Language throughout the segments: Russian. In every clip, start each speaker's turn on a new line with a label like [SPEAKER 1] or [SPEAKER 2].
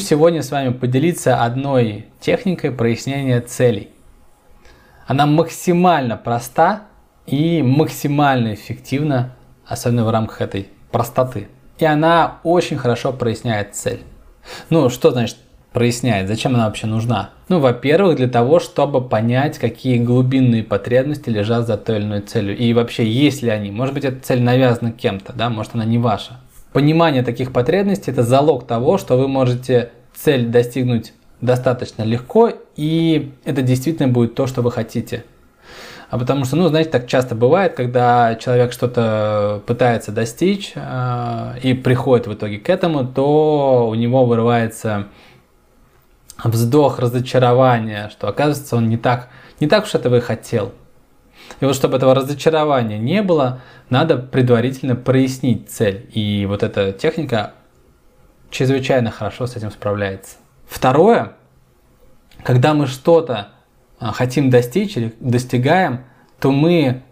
[SPEAKER 1] Сегодня с вами поделиться одной техникой прояснения целей. Она максимально проста и максимально эффективна, особенно в рамках этой простоты. И она очень хорошо проясняет цель. Ну, что значит проясняет? Зачем она вообще нужна? Ну, во-первых, для того, чтобы понять, какие глубинные потребности лежат за той или иной целью. И вообще, есть ли они. Может быть, эта цель навязана кем-то, да, может, она не ваша. Понимание таких потребностей – это залог того, что вы можете цель достигнуть достаточно легко, и это действительно будет то, что вы хотите. А потому что, ну, знаете, так часто бывает, когда человек что-то пытается достичь э, и приходит в итоге к этому, то у него вырывается вздох разочарования, что оказывается он не так, не так уж этого и хотел. И вот чтобы этого разочарования не было, надо предварительно прояснить цель. И вот эта техника чрезвычайно хорошо с этим справляется. Второе, когда мы что-то а, хотим достичь или достигаем, то мы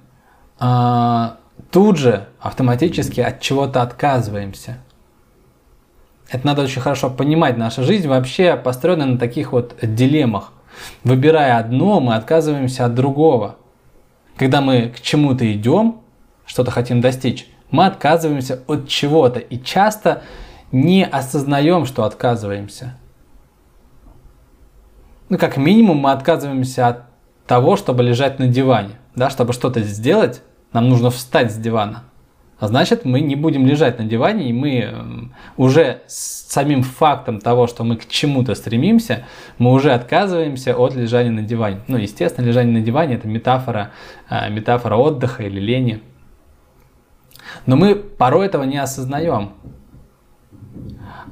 [SPEAKER 1] а, тут же автоматически от чего-то отказываемся. Это надо очень хорошо понимать. Наша жизнь вообще построена на таких вот дилеммах. Выбирая одно, мы отказываемся от другого. Когда мы к чему-то идем, что-то хотим достичь, мы отказываемся от чего-то. И часто не осознаем, что отказываемся. Ну, как минимум, мы отказываемся от того, чтобы лежать на диване. Да, чтобы что-то сделать, нам нужно встать с дивана. А значит, мы не будем лежать на диване, и мы эм, уже с самим фактом того, что мы к чему-то стремимся, мы уже отказываемся от лежания на диване. Ну, естественно, лежание на диване – это метафора, э, метафора отдыха или лени. Но мы порой этого не осознаем.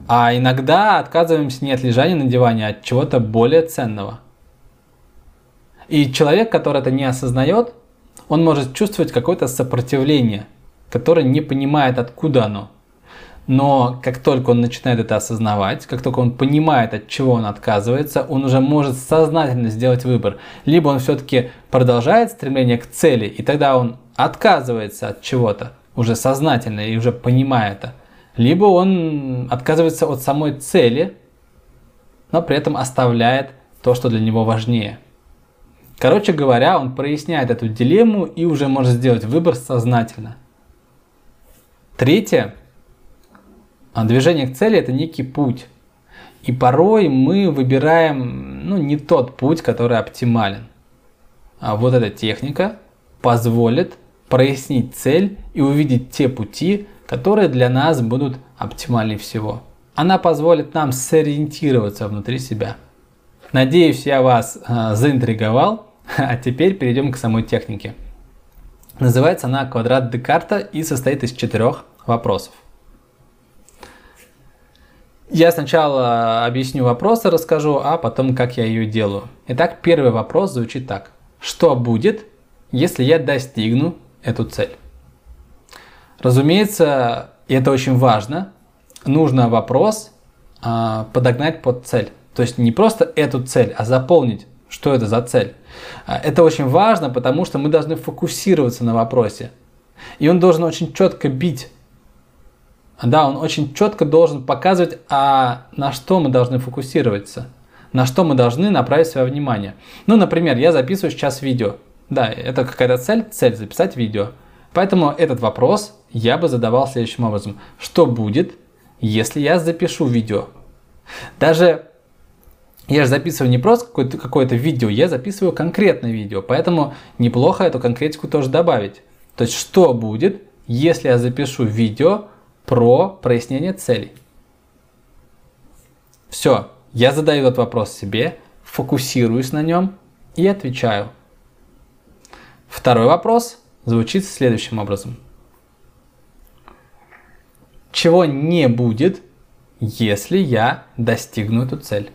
[SPEAKER 1] А иногда отказываемся не от лежания на диване, а от чего-то более ценного. И человек, который это не осознает, он может чувствовать какое-то сопротивление, которое не понимает, откуда оно. Но как только он начинает это осознавать, как только он понимает, от чего он отказывается, он уже может сознательно сделать выбор. Либо он все-таки продолжает стремление к цели, и тогда он отказывается от чего-то, уже сознательно и уже понимая это – либо он отказывается от самой цели, но при этом оставляет то, что для него важнее. Короче говоря, он проясняет эту дилемму и уже может сделать выбор сознательно. Третье. Движение к цели – это некий путь. И порой мы выбираем ну, не тот путь, который оптимален. А вот эта техника позволит прояснить цель и увидеть те пути, которые для нас будут оптимальнее всего. Она позволит нам сориентироваться внутри себя. Надеюсь, я вас э, заинтриговал, а теперь перейдем к самой технике. Называется она квадрат Декарта и состоит из четырех вопросов. Я сначала объясню вопросы, расскажу, а потом как я ее делаю. Итак, первый вопрос звучит так. Что будет, если я достигну эту цель? Разумеется, и это очень важно, нужно вопрос а, подогнать под цель. То есть не просто эту цель, а заполнить, что это за цель. А, это очень важно, потому что мы должны фокусироваться на вопросе. И он должен очень четко бить. Да, он очень четко должен показывать, а на что мы должны фокусироваться, на что мы должны направить свое внимание. Ну, например, я записываю сейчас видео. Да, это какая-то цель, цель записать видео. Поэтому этот вопрос я бы задавал следующим образом. Что будет, если я запишу видео? Даже я же записываю не просто какое-то какое видео, я записываю конкретное видео. Поэтому неплохо эту конкретику тоже добавить. То есть, что будет, если я запишу видео про прояснение целей? Все, я задаю этот вопрос себе, фокусируюсь на нем и отвечаю. Второй вопрос – звучит следующим образом. Чего не будет, если я достигну эту цель?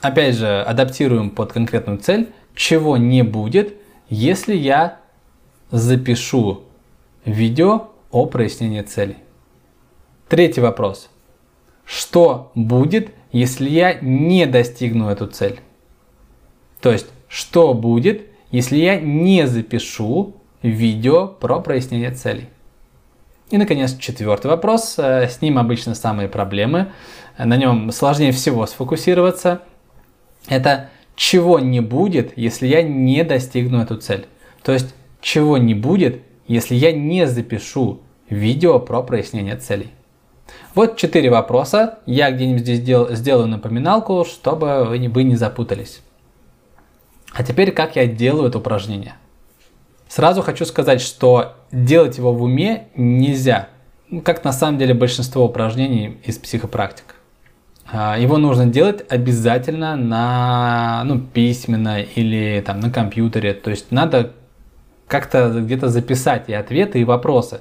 [SPEAKER 1] Опять же, адаптируем под конкретную цель. Чего не будет, если я запишу видео о прояснении цели? Третий вопрос. Что будет, если я не достигну эту цель? То есть, что будет, если я не запишу видео про прояснение целей. И, наконец, четвертый вопрос. Э, с ним обычно самые проблемы. На нем сложнее всего сфокусироваться. Это чего не будет, если я не достигну эту цель. То есть, чего не будет, если я не запишу видео про прояснение целей. Вот четыре вопроса. Я где-нибудь здесь дел, сделаю напоминалку, чтобы вы не, вы не запутались. А теперь как я делаю это упражнение. Сразу хочу сказать, что делать его в уме нельзя. Ну, как на самом деле большинство упражнений из психопрактик. А, его нужно делать обязательно на ну, письменно или там, на компьютере. То есть надо как-то где-то записать и ответы, и вопросы.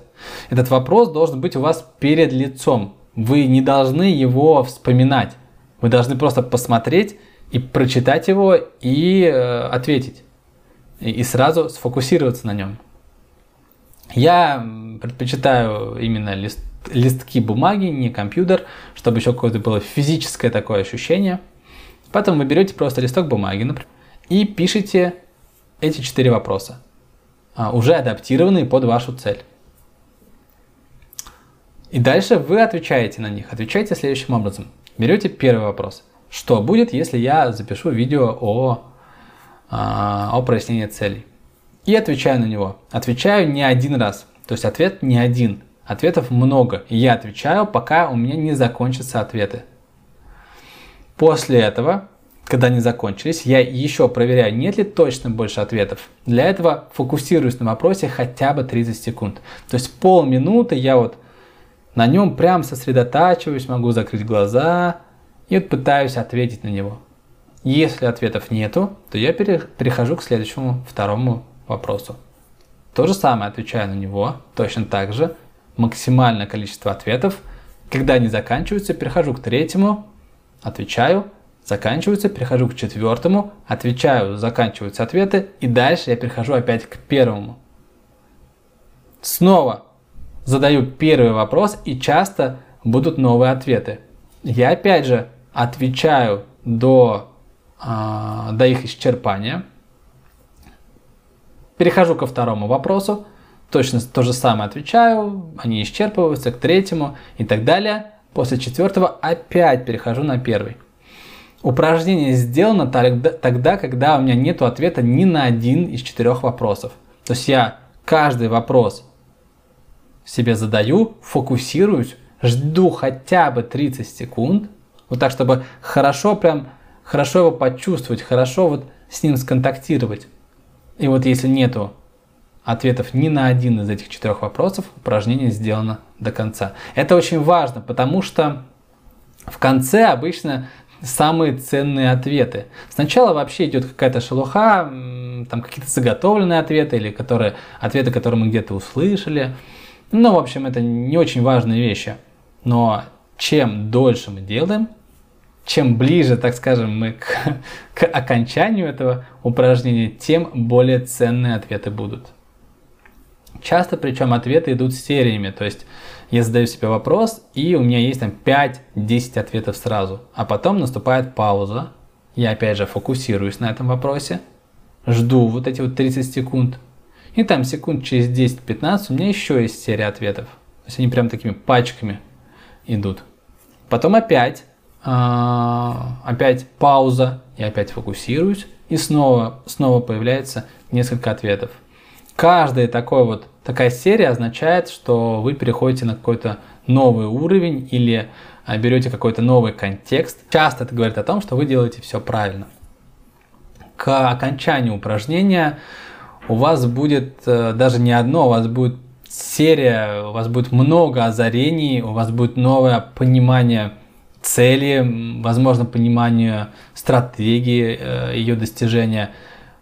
[SPEAKER 1] Этот вопрос должен быть у вас перед лицом. Вы не должны его вспоминать. Вы должны просто посмотреть и прочитать его и э, ответить. И, и сразу сфокусироваться на нем. Я предпочитаю именно лист, листки бумаги, не компьютер, чтобы еще какое-то было физическое такое ощущение. Потом вы берете просто листок бумаги, например, и пишите эти четыре вопроса, а, уже адаптированные под вашу цель. И дальше вы отвечаете на них. Отвечайте следующим образом. Берете первый вопрос. Что будет, если я запишу видео о, а, о прояснении целей? И отвечаю на него. Отвечаю не один раз. То есть ответ не один. Ответов много. И я отвечаю, пока у меня не закончатся ответы. После этого, когда они закончились, я еще проверяю, нет ли точно больше ответов. Для этого фокусируюсь на вопросе хотя бы 30 секунд. То есть полминуты я вот на нем прям сосредотачиваюсь, могу закрыть глаза и вот пытаюсь ответить на него. Если ответов нету, то я перехожу к следующему, второму вопросу. То же самое отвечаю на него, точно так же, максимальное количество ответов. Когда они заканчиваются, перехожу к третьему, отвечаю, заканчиваются, перехожу к четвертому, отвечаю, заканчиваются ответы, и дальше я перехожу опять к первому. Снова задаю первый вопрос, и часто будут новые ответы. Я опять же отвечаю до, э, до их исчерпания. Перехожу ко второму вопросу, точно то же самое отвечаю, они исчерпываются, к третьему и так далее. После четвертого опять перехожу на первый. Упражнение сделано тогда, когда у меня нет ответа ни на один из четырех вопросов. То есть я каждый вопрос себе задаю, фокусируюсь, жду хотя бы 30 секунд, вот так, чтобы хорошо прям, хорошо его почувствовать, хорошо вот с ним сконтактировать. И вот если нету ответов ни на один из этих четырех вопросов, упражнение сделано до конца. Это очень важно, потому что в конце обычно самые ценные ответы. Сначала вообще идет какая-то шелуха, там какие-то заготовленные ответы или которые, ответы, которые мы где-то услышали. Ну, в общем, это не очень важные вещи. Но чем дольше мы делаем, чем ближе, так скажем, мы к, к окончанию этого упражнения, тем более ценные ответы будут. Часто, причем, ответы идут сериями, то есть я задаю себе вопрос, и у меня есть там 5-10 ответов сразу, а потом наступает пауза, я опять же фокусируюсь на этом вопросе, жду вот эти вот 30 секунд, и там секунд через 10-15 у меня еще есть серия ответов. То есть они прям такими пачками идут. Потом опять, э, опять пауза, я опять фокусируюсь, и снова, снова появляется несколько ответов. Каждая такой вот, такая серия означает, что вы переходите на какой-то новый уровень или а, берете какой-то новый контекст. Часто это говорит о том, что вы делаете все правильно. К окончанию упражнения у вас будет э, даже не одно, у вас будет серия, у вас будет много озарений, у вас будет новое понимание цели, возможно, понимание стратегии э, ее достижения.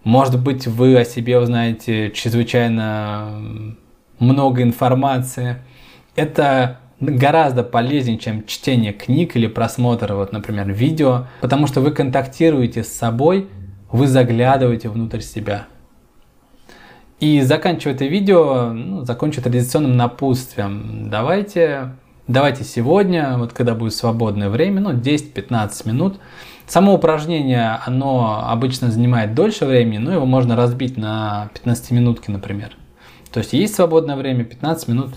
[SPEAKER 1] Может быть, вы о себе узнаете чрезвычайно много информации. Это гораздо полезнее, чем чтение книг или просмотр, вот, например, видео, потому что вы контактируете с собой, вы заглядываете внутрь себя. И заканчивая это видео, ну, закончу традиционным напутствием. Давайте, давайте сегодня, вот когда будет свободное время, ну 10-15 минут. Само упражнение, оно обычно занимает дольше времени, но его можно разбить на 15 минутки, например. То есть есть свободное время, 15 минут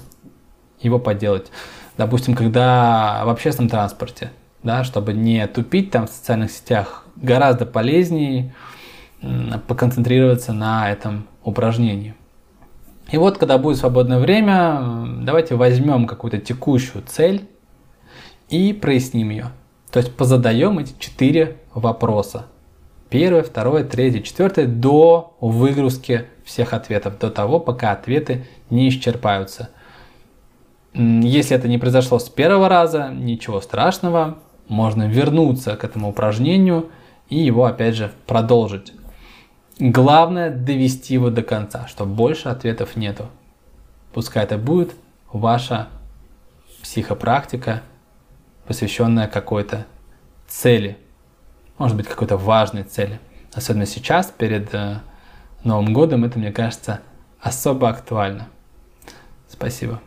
[SPEAKER 1] его поделать. Допустим, когда в общественном транспорте, да, чтобы не тупить там в социальных сетях, гораздо полезнее поконцентрироваться на этом упражнении. И вот, когда будет свободное время, давайте возьмем какую-то текущую цель и проясним ее. То есть позадаем эти четыре вопроса. Первое, второе, третье, четвертое до выгрузки всех ответов, до того, пока ответы не исчерпаются. Если это не произошло с первого раза, ничего страшного, можно вернуться к этому упражнению и его опять же продолжить. Главное довести его до конца, чтобы больше ответов нету. Пускай это будет ваша психопрактика, посвященная какой-то цели, может быть какой-то важной цели. Особенно сейчас, перед э, Новым годом, это, мне кажется, особо актуально. Спасибо.